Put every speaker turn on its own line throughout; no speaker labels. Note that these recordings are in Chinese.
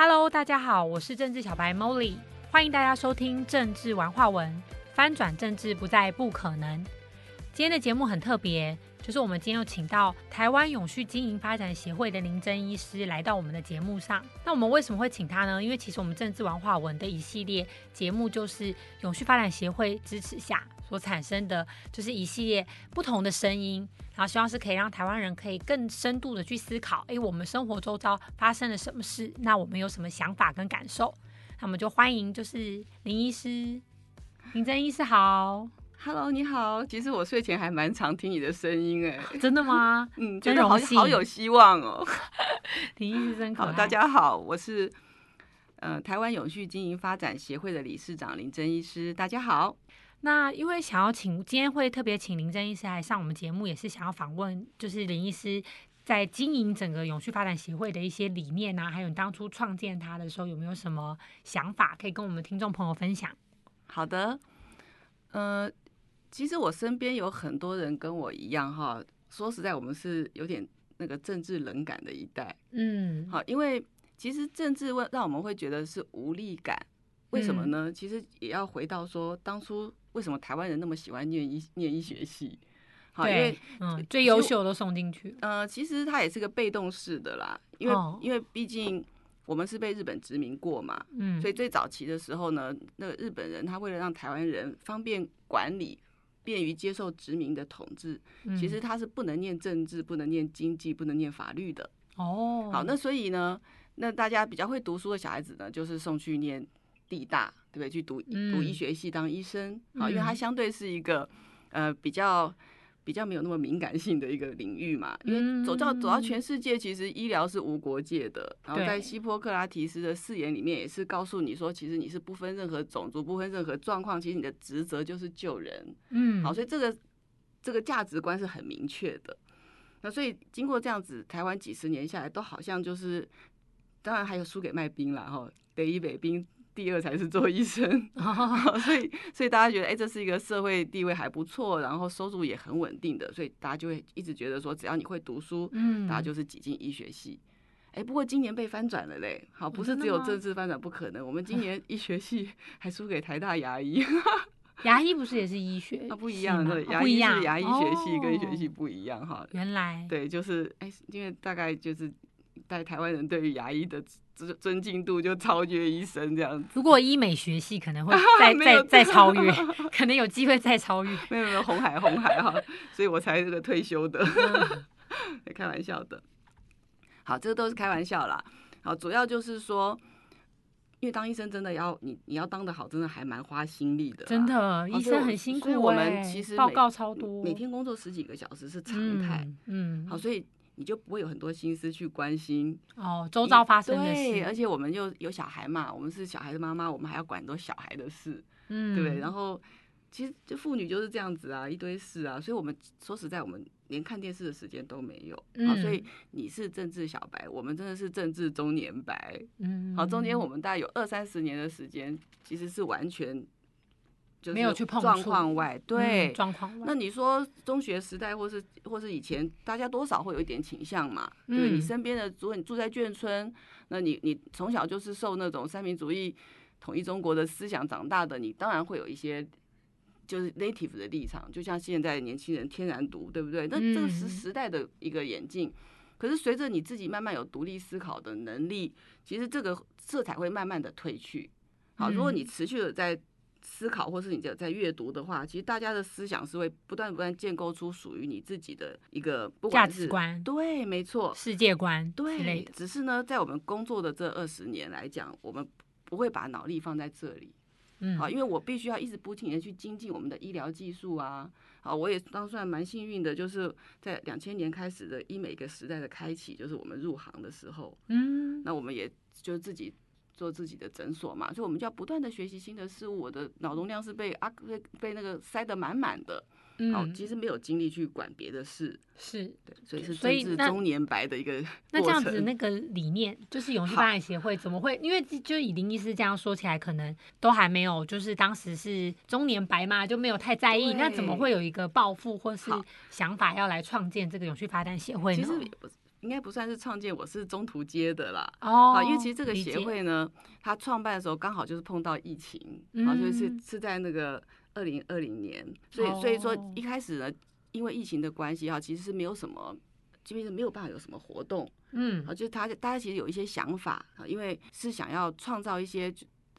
Hello，大家好，我是政治小白 Molly，欢迎大家收听政治玩话文，翻转政治不再不可能。今天的节目很特别，就是我们今天又请到台湾永续经营发展协会的林真医师来到我们的节目上。那我们为什么会请他呢？因为其实我们政治文化文的一系列节目，就是永续发展协会支持下所产生的，就是一系列不同的声音，然后希望是可以让台湾人可以更深度的去思考，诶，我们生活周遭发生了什么事？那我们有什么想法跟感受？那我们就欢迎就是林医师，林真医师好。
Hello，你好。其实我睡前还蛮常听你的声音，哎，
真的吗？
嗯，
真荣幸
好有希望哦。
林医师真。
好，大家好，我是呃台湾永续经营发展协会的理事长林真医师，大家好。
那因为想要请今天会特别请林真医师来上我们节目，也是想要访问，就是林医师在经营整个永续发展协会的一些理念啊，还有你当初创建它的时候有没有什么想法可以跟我们听众朋友分享？
好的，呃，其实我身边有很多人跟我一样哈，说实在，我们是有点那个政治冷感的一代。
嗯，
好，因为其实政治问让我们会觉得是无力感，为什么
嗯
呢？其实也要回到说，当初为什么台湾人那么喜欢念医念医学系？好，因为，
嗯，最优秀都送进去。
呃，其实它也是个被动式的啦，因为、
哦
因为毕竟我们是被日本殖民过嘛，
嗯，
所以最早期的时候呢，那个日本人他为了让台湾人方便管理。便于接受殖民的统治，其实
嗯。
他是不能念政治、不能念经济、不能念法律的。
哦，
好，那所以呢，那大家比较会读书的小孩子呢，就是送去念地大，对不对？去读读
嗯。
医学系当医生，好，因为他相对是一个呃比较比较没有那么敏感性的一个领域嘛。因为走到走到全世界，其实医疗是无国界的。然后在
对
希波克拉提斯的誓言里面，也是告诉你说，其实你是不分任何种族、不分任何状况，其实你的职责就是救人。
嗯，
好，所以这个这个价值观是很明确的。那所以经过这样子，台湾几十年下来，都好像就是，当然还有输给卖冰了哈，北一北兵，第二才是做医生。好 所以所以大家觉得，哎、这是一个社会地位还不错，然后收入也很稳定的，所以大家就会一直觉得说，只要你会读书，
嗯，
大家就是挤进医学系。哎、不过今年被翻转了嘞，好，不是只有政治翻转不可能，我们今 年医学系还输给台大牙医。
牙医不是也是医学？
那不一样的，牙医是牙医学系跟医学
哦
系不一样哈。
原来，
对，就是哎，因为大概就是在台湾人对于牙医的尊尊敬度就超越医生这样子。
如果医美学系可能会 再再再超越，可能有机会再超越。
没有没有红海红海哈，所以我才这个退休的，
嗯
开玩笑的。好，这个都是开玩笑啦。好，主要就是说，因为当医生真的要你你要当的好，真的还蛮花心力的。
真的，医生很辛苦、欸。
所以我们其实每
报告超多，
每天工作十几个小时是常态。
嗯，嗯
好，所以你就不会有很多心思去关心
哦，周遭发生的
对，而，且我们又有小孩嘛，我们是小孩的妈妈，我们还要管很多小孩的事，
嗯，
对不对？然后其实就妇女就是这样子啊，一堆事啊，所以我们说实在，我们连看电视的时间都没有。好，所以
嗯
你是政治小白，我们真的是政治中年白。
嗯，
好，中间我们大概有二三十年的时间，其实是完全就是
没有去碰
状况外，
嗯
对。
状况外，
那你说中学时代，或是或是以前，大家多少会有一点倾向嘛？对不对，你
嗯
身边的，如果你住在眷村，那你你从小就是受那种三民主义、统一中国的思想长大的，你当然会有一些就是 native 的立场，就像现在的年轻人天然独，对不对？那这个时
嗯
时代的一个演进。可是随着你自己慢慢有独立思考的能力，其实这个色彩会慢慢的褪去。好，如果你
嗯
持续的在思考，或是你在在阅读的话，其实大家的思想是会不断不断建构出属于你自己的一个不
价
管是
值观、
对，没错，
世界观
对，。只是呢，在我们工作的这二十年来讲，我们不会把脑力放在这里。
嗯，
好，因为我必须要一直不停的去精进我们的医疗技术啊。好，我也当算蛮幸运的，就是在两千年开始的医美一个时代的开启，就是我们入行的时候，
嗯，
那我们也就自己做自己的诊所嘛，所以我们就要不断的学习新的事物。我的脑容量是被啊被被那个塞得满满的，好，
嗯，
其实没有精力去管别的事，
是。
对，所以是
所以
中年白的一个
那这样子，那个理念就是永续发展协会怎么会？因为就以林医师这样说起来，可能都还没有，就是当时是中年白嘛，就没有太在意。那怎么会有一个抱负或是想法要来创建这个永续发展协会呢？
应该不算是创建，我是中途接的啦。
哦
啊，因为其实这个协会呢，它创办的时候刚好就是碰到疫情，
嗯
啊，所以是是在那个二零二零年，所以所以说
哦
一开始呢，因为疫情的关系哈，其实是没有什么。基本上没有办法有什么活动
嗯
啊，就是他大家其实有一些想法啊，因为是想要创造一些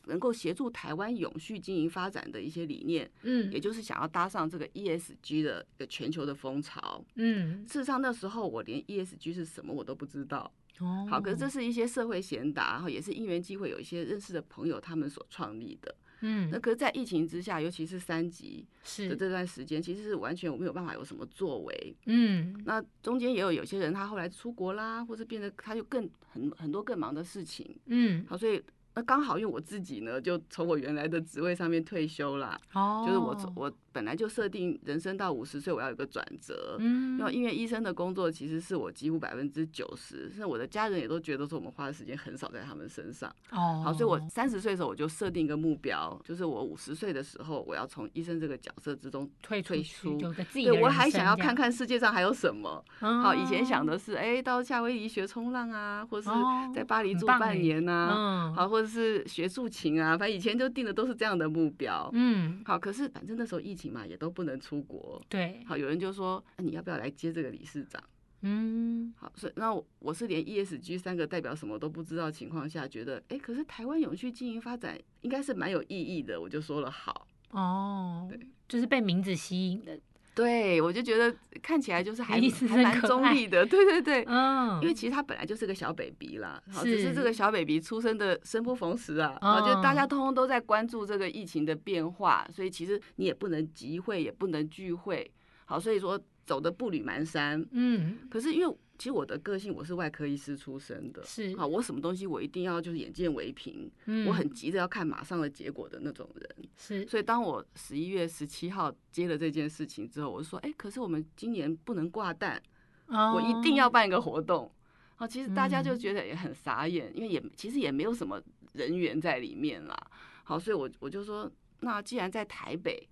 能够协助台湾永续经营发展的一些理念，
嗯
也就是想要搭上这个 ESG 的一个全球的风潮。
嗯
事实上那时候我连 ESG 是什么我都不知道，
哦
好，可是这是一些社会贤达，然后也是因缘机会，有一些认识的朋友他们所创立的。
嗯
那可是，在疫情之下，尤其是三级的
是
这段时间，其实是完全我没有办法有什么作为。
嗯
那中间也有有些人他后来出国啦，或是变得他就更很很多更忙的事情。
嗯
好，所以那刚好因为我自己呢，就从我原来的职位上面退休了，
哦，
就是我我本来就设定人生到五十岁我要有个转折。
嗯
因为因为医生的工作其实是我几乎百分之九十，甚至我的家人也都觉得说我们花的时间很少在他们身上。
哦
好，所以我三十岁的时候我就设定一个目标，就是我五十岁的时候我要从医生这个角色之中
退
退
出
对我还想要看看世界上还有什么。好，以前想
哦
的是哎、到夏威夷学冲浪啊，或是
哦
在巴黎住半年呐、
嗯
好，或者是学竖琴啊，反正以前就定的都是这样的目标。
嗯
好，可是反正那时候疫情嘛，也都不能出国。
对
好，有人就说，那你要不要来接这个理事长？
嗯
好，所以那我我是连 ESG 三个代表什么都不知道情况下，觉得哎、可是台湾永续经营发展应该是蛮有意义的，我就说了好。
哦
对，
就是被名字吸引的
对，我就觉得看起来就是还还蛮中立的，对对对。
嗯
因为其实他本来就是个小 baby 啦，好，只是这个小 baby 出生的生不逢时啊，啊，就大家
哦
通通都在关注这个疫情的变化，所以其实你也不能集会，也不能聚会，好，所以说走的步履蹒跚。
嗯
可是因为其实我的个性，我是外科医师出身的，
是
啊，我什么东西我一定要就是眼见为凭，
嗯
我很急着要看马上的结果的那种人。
是
所以当我十一月十七号接了这件事情之后，我就说，哎、可是我们今年不能挂蛋，我
我
一定要办一个活动。啊，其实大家就觉得也很傻眼，因为也其实也没有什么人员在里面啦。好，所以我我就说，那既然在台北，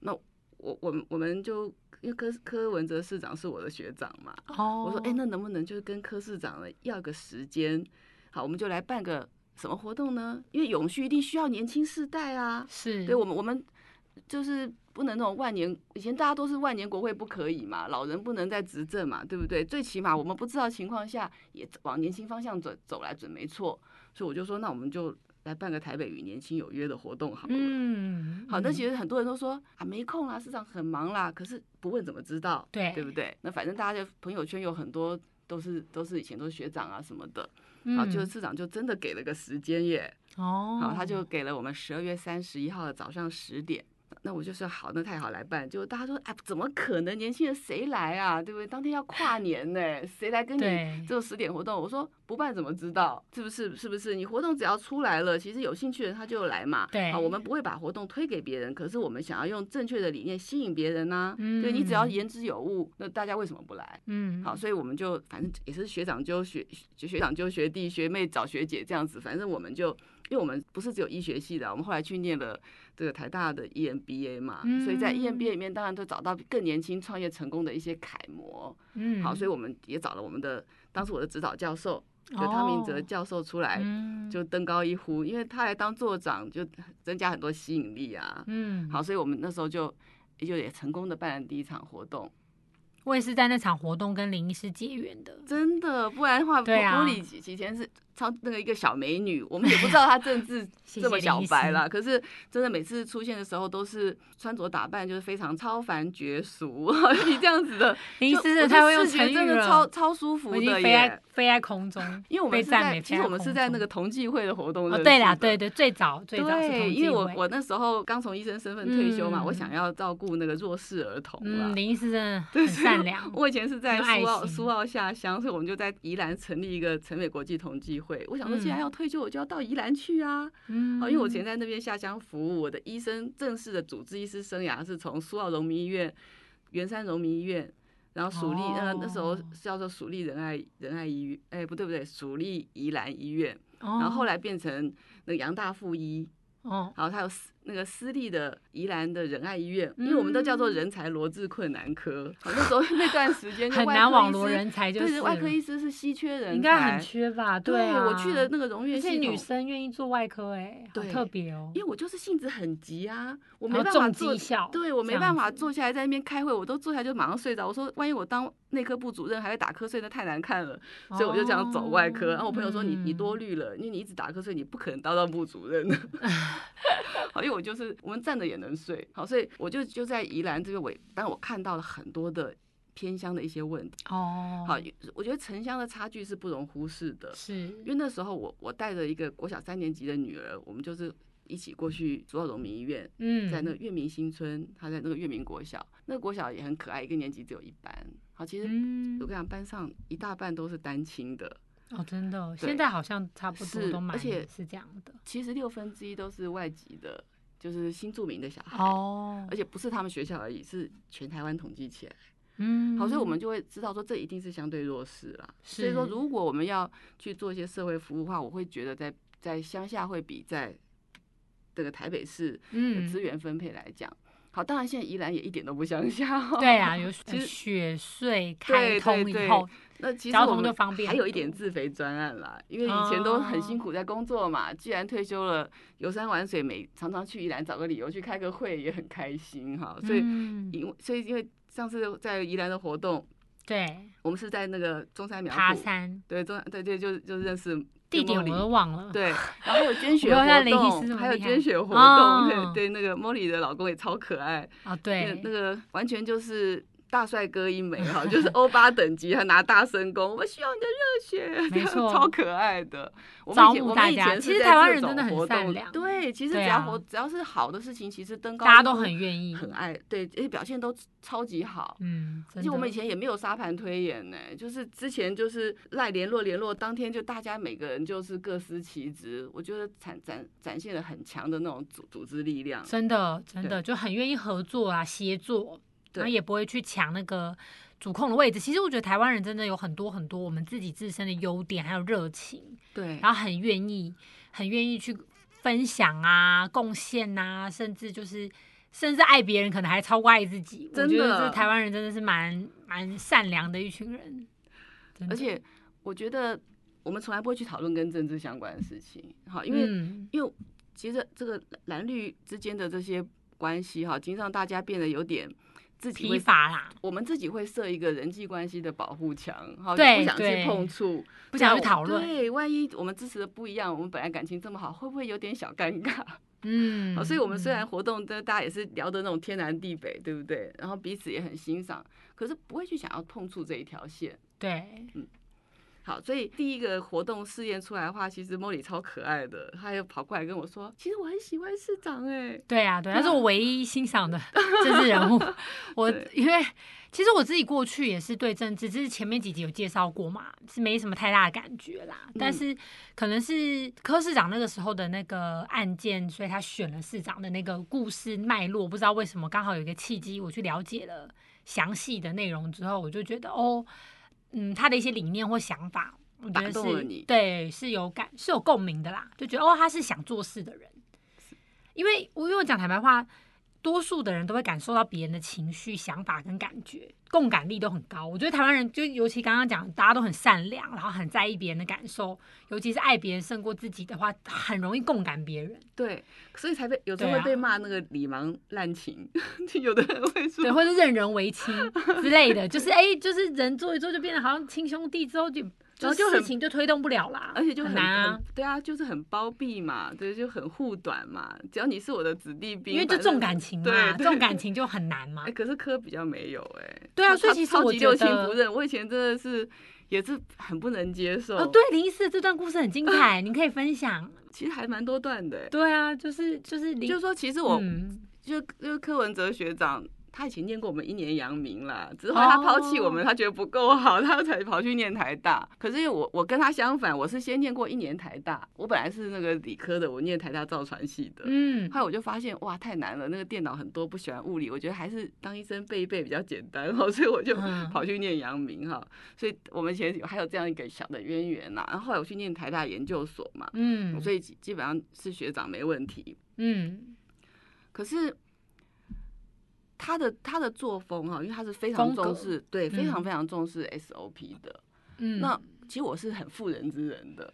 那我我们我们就因为柯柯文哲市长是我的学长嘛，
哦，
我说，哎、那能不能就是跟柯市长呢要个时间？好，我们就来办个什么活动呢？因为永续一定需要年轻世代啊。
是
对我们，我们就是不能那种万年，以前大家都是万年国会不可以嘛，老人不能再执政嘛，对不对？最起码我们不知道情况下，也往年轻方向走走来准没错。所以我就说，那我们就来办个台北与年轻有约的活动好了。
嗯
好，那其
实
实很多人都说啊没空啦，市长很忙啦，可是不问怎么知道，
对
对不对？那反正大家的朋友圈有很多都是都是以前都是学长啊什么的，好，就是市长就真的给了个时间耶，
嗯哦，
好，他就给了我们十二月三十一号的早上十点。那我就说好，那太好来办。就大家说，哎，怎么可能？年轻人谁来啊？对不对？当天要跨年呢，谁来跟你
对
这个十点活动？我说不办怎么知道？是不是？是不是？你活动只要出来了，其实有兴趣的人他就来嘛。
对
好，我们不会把活动推给别人，可是我们想要用正确的理念吸引别人呐、
嗯
对你只要言之有物，那大家为什么不来？
嗯
好，所以我们就反正也是学长揪学学学长揪学弟，学妹找学姐这样子，反正我们就因为我们不是只有医学系的，我们后来去念了这个台大的 E EMBA 嘛，所以在 E
嗯
EMBA 里面当然都找到更年轻创业成功的一些楷模。
嗯
好，所以我们也找了我们的当时我的指导教授就汤明哲
哦
教授出来。
嗯
就登高一呼，因为他来当座长，就增加很多吸引力啊。
嗯
好，所以我们那时候就就也成功的办了第一场活动。
我也是在那场活动跟林医师结缘的。
真的，不然的话，
对啊
玻璃以前是超那个一个小美女，我们也不知 道她政治 这么小白啦。可是真的每次出现的时候，都是穿着打扮就是非常超凡绝俗，你这样子的，
林医
就我觉
师太会用
视觉
成语
真的超，超舒服的
飞在。飞在空中。
因为我们是在，其实我们是在那个同济会的活动的。
对啦，对对，最早最早是
对，
同
因为我我那时候刚从医生身份退休嘛，
嗯
我想要照顾那个弱势儿童啦
嗯，。林医师真的很善良。
我以前是在苏澳苏澳下乡，所以我们就在宜兰成立一个成美国际同济会。我想说，既然
嗯。
要退休，我就要到宜兰去啊！
嗯，
好，因为我以前在那边下乡服务，我的医生正式的主治医师生涯是从苏澳荣民医院、圆山荣民医院，然后蜀立、呃那时候叫做蜀立仁爱仁爱医院，哎、不对不对，蜀立宜兰医院，
然
然后后来变成那个杨大附医，
哦，
然后他有四那个私立的宜兰的仁爱医院，因为我们都叫做人才罗致困难科，好那时候 那段时间就
很难网罗
师
人才，就
对，
是
外科医师是稀缺人才，
应该很缺吧？
对
啊，
我去的那个荣
而且女生愿意做外科，哎，好
对
特别哦。
因为我就是性子很急啊，我没办法
重
做对我没办法坐下来在那边开会，我都坐下来就马上睡着。我说万一我当内科部主任还会打瞌睡，那太难看了，所以我就这样走外科。然后我朋友说你你多虑了，因为你一直打瞌睡，你不可能当到部主任 因为我就是我们站着也能睡，好，所以我就就在宜兰这个尾，但我看到了很多的偏乡的一些问题。
哦，
好，我觉得城乡的差距是不容忽视的。
是。
因为那时候我我带着一个国小三年级的女儿，我们就是一起过去竹澳荣民医院，
嗯，
在那个月明新村，她在那个月明国小，那个国小也很可爱，一个年级只有一班。好，其实
嗯。
我跟你讲，班上一大半都是单亲的，
哦，真的，
对
现在好像差不多
是而且
是这样的。
其实六分之一都是外籍的，就是新住民的小孩。
哦
而，且不是他们学校而已，是全台湾统计起来。
嗯，
好，所以我们就会知道说，这一定是相对弱势啦。所以说，如果我们要去做一些社会服务的话，我会觉得在在乡下会比在这个台北市的
嗯
资源分配来讲，好，当然现在宜兰也一点都不乡下、哦。
对啊，有
其实
雪穗开
对
通以后，
那其实
交通
我们
就方便
还有一点自肥专案啦，因为以前都很辛
哦。
苦在工作嘛，既然退休了，游山玩水，每常常去宜兰找个理由去开个会，也很开心哈。所以
嗯。
因为所以因为上次在宜兰的活动，
对
我们是在那个中山苗圃，
爬山。
对中对对，就就认识
地点我都忘了，
对，然后还有捐 血活动，还有捐血活。
哦。
动，对对，那个茉莉的老公也超可爱，
哦
那
对。
那个完全就是大帅哥一枚哈，就是欧巴等级，还拿大神功，我们需要你的热血，这样
没错。
超可爱的。我们
招
以前我
募大家
们以前
其实台湾人真的很善良。
对，其实只要活只要是好的事情，其实登高
大家都很愿意，
很爱，对，而且表现都超级好。
嗯，
而且我们以前也没有沙盘推演呢，就是之前就是赖联络联络，当天就大家每个人就是各司其职，我觉得展展展现了很强的那种组组织力量。
真的真的就很愿意合作啊，协作，
对
然后也不会去抢那个主控的位置。其实我觉得台湾人真的有很多很多我们自己自身的优点，还有热情，
对，
然后很愿意很愿意去分享啊、贡献啊，甚至就是。甚至爱别人可能还超过爱自己，我
真的
这台湾人真的是蛮蛮善良的一群人，
而且我觉得我们从来不会去讨论跟政治相关的事情，好，因为、
嗯
因为其实这个蓝绿之间的这些关系哈，已经让大家变得有点自己批
发，啦，
我们自己会设一个人际关系的保护墙，哈，
对
不想去碰触，
不想去讨论，
对，万一我们支持的不一样，我们本来感情这么好，会不会有点小尴尬？
嗯
好，所以我们虽然
嗯
活动的大家也是聊的那种天南地北，对不对？然后彼此也很欣赏，可是不会去想要碰触这一条线。
对
好，所以第一个活动试验出来的话，其实莫里超可爱的，他又跑过来跟我说，其实我很喜欢市长哎、
对啊，对，
对啊
他是我唯一欣赏的 政治人物。我因为其实我自己过去也是对政治，只是前面几集有介绍过嘛，是没什么太大的感觉啦。但
嗯
是可能是柯市长那个时候的那个案件，所以他选了市长的那个故事脉络，不知道为什么刚好有一个契机，我去了解了详细的内容之后，我就觉得哦，嗯，他的一些理念或想法。我觉得是对，是有感，是有共鸣的啦，就觉得哦，他是想做事的人。因为我因为我讲坦白话，多数的人都会感受到别人的情绪、想法跟感觉，共感力都很高。我觉得台湾人就尤其刚刚讲，大家都很善良，然后很在意别人的感受，尤其是爱别人胜过自己的话，很容易共感别人。
对，所以才被有时候会被骂那个礼盲滥情，有的人会说
对，或者任人唯亲之类的，就是哎、就是人做一做就变得好像亲兄弟，之后就
然后就
事情就推动不了啦，
而且就很
很难啊
很，对啊，就是很包庇嘛，对，就很护短嘛。只要你是我的子弟兵，
因为就重感情嘛，
对
重感情就很难嘛
哎、。可是科比较没有哎、
对啊所以其实我
超级六亲不认，我以前真的是也是很不能接受。
哦，对，林一四这段故事很精彩，你可以分享。
其实还蛮多段的、欸。
对啊，就是就是林，
就是说，其实我、
嗯
就就是柯文哲学长，他以前念过我们一年阳明啦，只是后他抛弃我们，
哦
他觉得不够好，他才跑去念台大。可是因为我我跟他相反，我是先念过一年台大，我本来是那个理科的，我念台大造船系的。
嗯，
后来我就发现哇太难了，那个电脑很多，不喜欢物理，我觉得还是当医生背一背比较简单哈，所以我就
嗯
跑去念阳明哈。所以我们以前还有这样一个小的渊源呐。然后后来我去念台大研究所嘛，
嗯，
所以基基本上是学长没问题。
嗯，
可是他的他的作风哈，因为他是非常重视，对，非常
嗯
非常重视 SOP 的。
嗯，
那其实我是很妇人之仁的，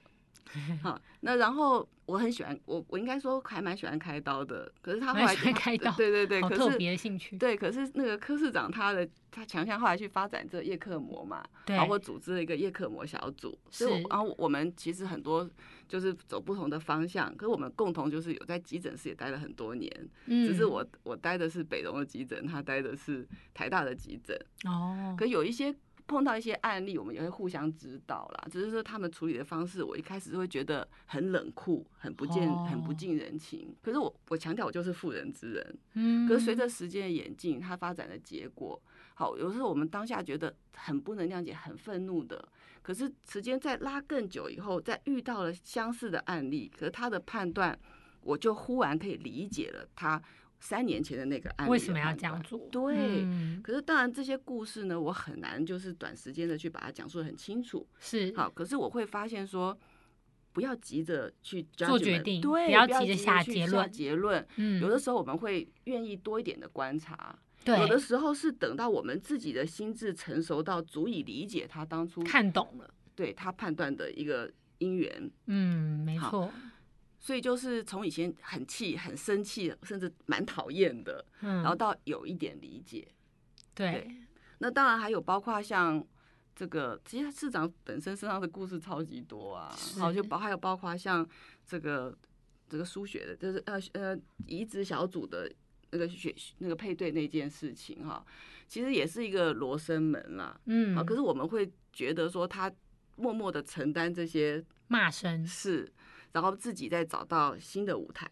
好，那然后我很喜欢我我应该说还蛮喜欢开刀的，可是他后来
开刀
对对对，可是
别的兴趣，
对，可是那个柯市长他的他强项后来去发展这个叶克膜嘛，然后我组织了一个叶克膜小组，所以我
是
然后我们其实很多就是走不同的方向，可是我们共同就是有在急诊室也待了很多年，
嗯，
只是我我待的是北荣的急诊，他待的是台大的急诊，
哦，
可有一些碰到一些案例，我们也会互相指导啦。只是说他们处理的方式，我一开始会觉得很冷酷，很不见，很不
哦
近人情。可是我我强调我就是妇人之仁，
嗯，
可是随着时间的演进，它发展的结果，好，有时候我们当下觉得很不能谅解、很愤怒的，可是时间再拉更久以后，再遇到了相似的案例，可是他的判断，我就忽然可以理解了他三年前的那个案例
为什么要这样做？
对
嗯
可是当然，这些故事呢，我很难就是短时间的去把它讲述的很清楚。
是
好，可是我会发现说，不要急着去
做决定
对，
不要急着下结论
结论。
嗯，
有的时候我们会愿意多一点的观察，
对
有的时候是等到我们自己的心智成熟到足以理解他当初
看懂了，
对他判断的一个因缘。
嗯，没错，
所以就是从以前很气、很生气，甚至蛮讨厌的，
嗯，
然后到有一点理解。
对，
那当然还有包括像这个，其实市长本身身上的故事超级多啊，
是
好就包还有包括像这个这个输血的，就是呃呃移植小组的那个血那个配对那件事情哈，其实也是一个罗生门啦。
嗯，
啊，可是我们会觉得说他默默的承担这些
骂声，
事，然后自己再找到新的舞台。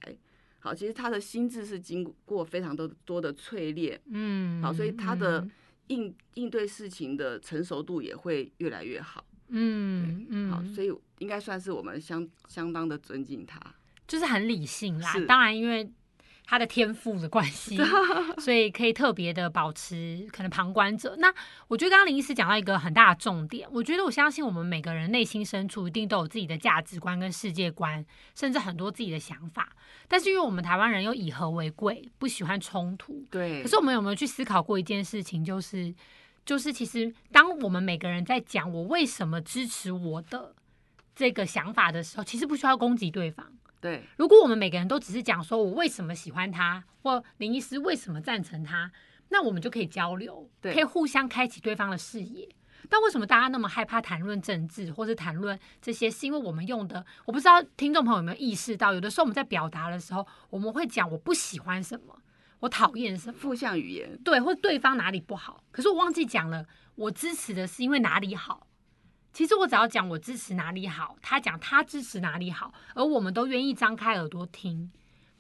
好，其实他的心智是经过非常多多的淬炼，
嗯，
好，所以他的
嗯
应应对事情的成熟度也会越来越好。
嗯嗯，
好，所以应该算是我们相相当的尊敬他。
就是很理性啦。
是
当然，因为他的天赋的关系，所以可以特别的保持可能旁观者。那我觉得刚刚林医师讲到一个很大的重点，我觉得我相信我们每个人内心深处一定都有自己的价值观跟世界观，甚至很多自己的想法。但是因为我们台湾人又以和为贵，不喜欢冲突，
对，
可是我们有没有去思考过一件事情，就是就是其实当我们每个人在讲我为什么支持我的这个想法的时候，其实不需要攻击对方。
对
如果我们每个人都只是讲说我为什么喜欢他，或林医师为什么赞成他，那我们就可以交流，
对
可以互相开启对方的视野。但为什么大家那么害怕谈论政治，或是谈论这些？是因为我们用的，我不知道听众朋友有没有意识到，有的时候我们在表达的时候，我们会讲我不喜欢什么，我讨厌什么，
负向语言，
对，或者对方哪里不好，可是我忘记讲了，我支持的是因为哪里好。其实我只要讲我支持哪里好，他讲他支持哪里好，而我们都愿意张开耳朵听，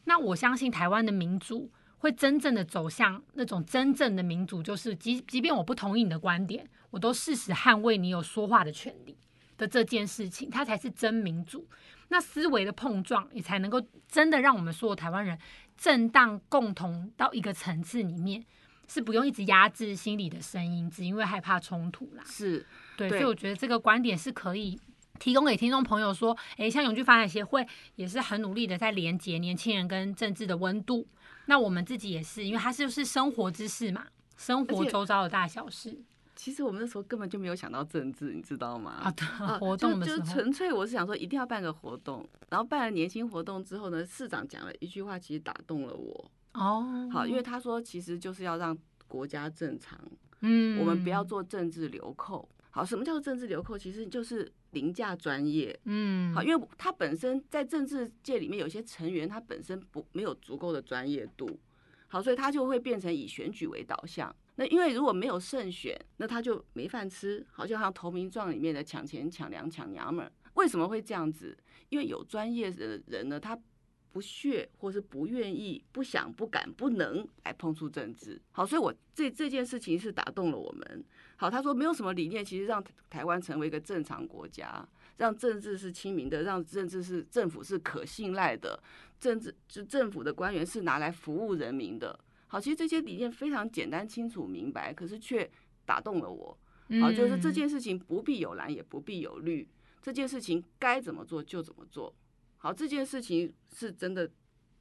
那我相信台湾的民主会真正的走向那种真正的民主，就是即即便我不同意你的观点，我都誓死捍卫你有说话的权利的这件事情，它才是真民主。那思维的碰撞也才能够真的让我们所有台湾人震荡共同到一个层次里面，是不用一直压制心里的声音，只因为害怕冲突啦。
是
对，
对
所以我觉得这个观点是可以提供给听众朋友说，诶，像永续发展协会也是很努力的在连接年轻人跟政治的温度。那我们自己也是，因为它就是生活之事嘛，生活周遭的大小事
其实我们那时候根本就没有想到政治，你知道吗？
啊，对
啊
活动的时候，
就就纯粹我是想说一定要办个活动，然后办了年轻活动之后呢，市长讲了一句话，其实打动了我。
哦，
好，因为他说其实就是要让国家正常，
嗯，
我们不要做政治流寇。好，什么叫做政治流寇？其实就是凌驾专业。
嗯，
好，因为他本身在政治界里面有些成员，他本身不没有足够的专业度，好，所以他就会变成以选举为导向。那因为如果没有胜选，那他就没饭吃，好就像投名状里面的抢钱、抢粮、抢娘们儿。为什么会这样子？因为有专业的人呢，他不屑或是不愿意、不想、不敢、不能来碰触政治。好，所以我这这件事情是打动了我们。好，他说没有什么理念，其实让台湾成为一个正常国家，让政治是亲民的，让政治是政府是可信赖的，政治就政府的官员是拿来服务人民的。好，其实这些理念非常简单、清楚、明白，可是却打动了我。好，就是这
嗯
件事情不必有蓝，也不必有绿，这件事情该怎么做就怎么做。好，这件事情是真的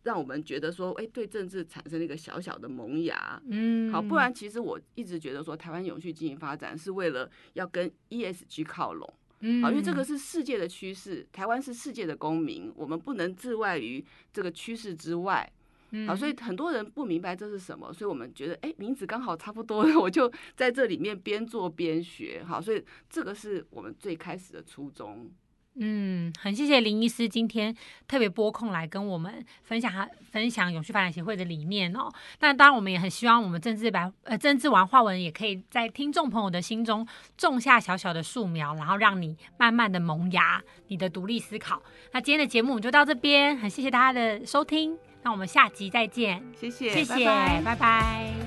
让我们觉得说，哎，对政治产生了一个小小的萌芽。
嗯，
好，不然其实我一直觉得说，台湾永续经营发展是为了要跟 ESG 靠拢。
嗯，
好，因为这个是世界的趋势，台湾是世界的公民，我们不能置外于这个趋势之外。好，所以很多人不明白这是什么，所以我们觉得，哎，名字刚好差不多，我就在这里面边做边学。好，所以这个是我们最开始的初衷。
嗯，很谢谢林医师今天特别拨空来跟我们分享分享永续发展协会的理念哦。那当然，我们也很希望我们政治白呃政治文化文也可以在听众朋友的心中种下小小的树苗，然后让你慢慢的萌芽你的独立思考。那今天的节目就到这边，很谢谢大家的收听。那我们下集再见，
谢谢，
谢谢，拜拜。